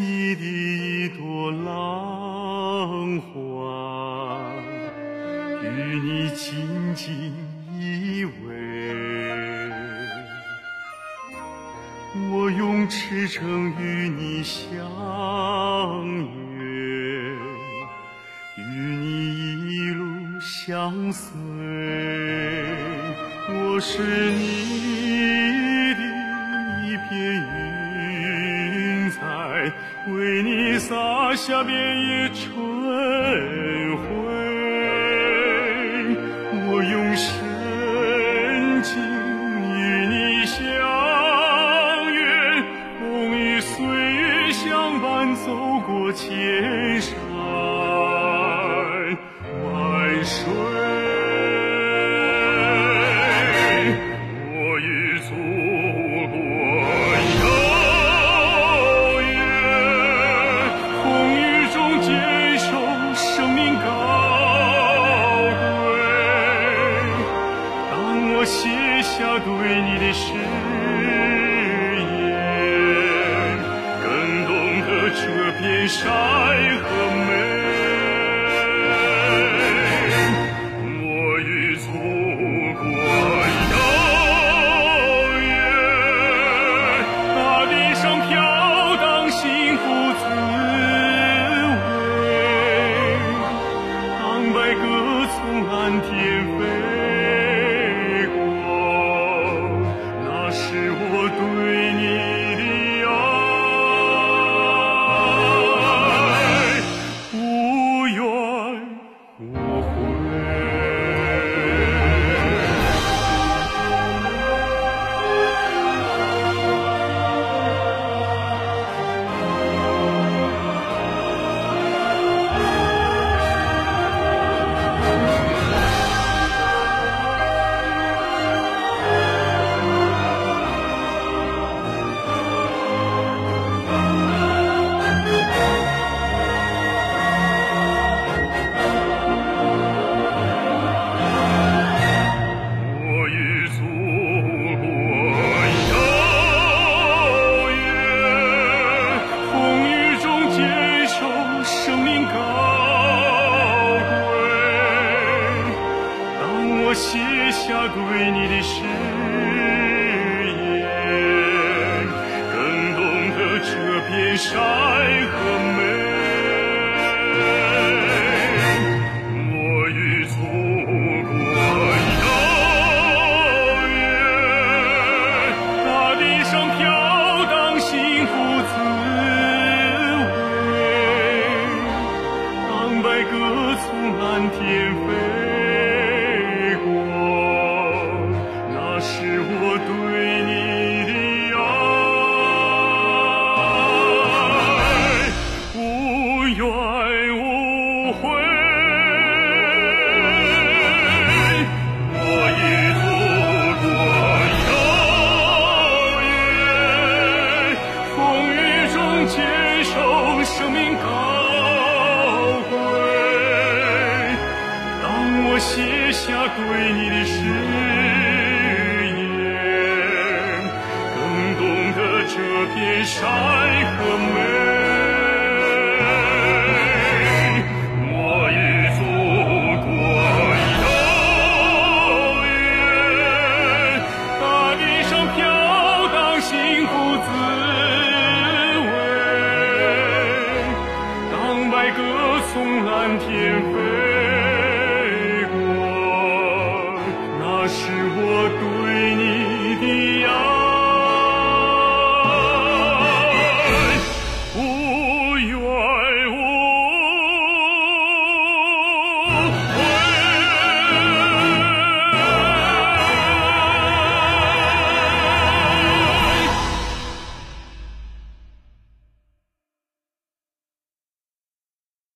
你的一朵浪花，与你紧紧依偎。我用赤诚与你相约，与你一路相随。我是你的一片云，为你洒下遍野春晖。我用深情与你相约，共与岁月相伴，走过千山万水。他对你的誓言，更懂得这片山和生命高贵。当我写下对你的誓言，更懂得这片山和美。我与满，天飞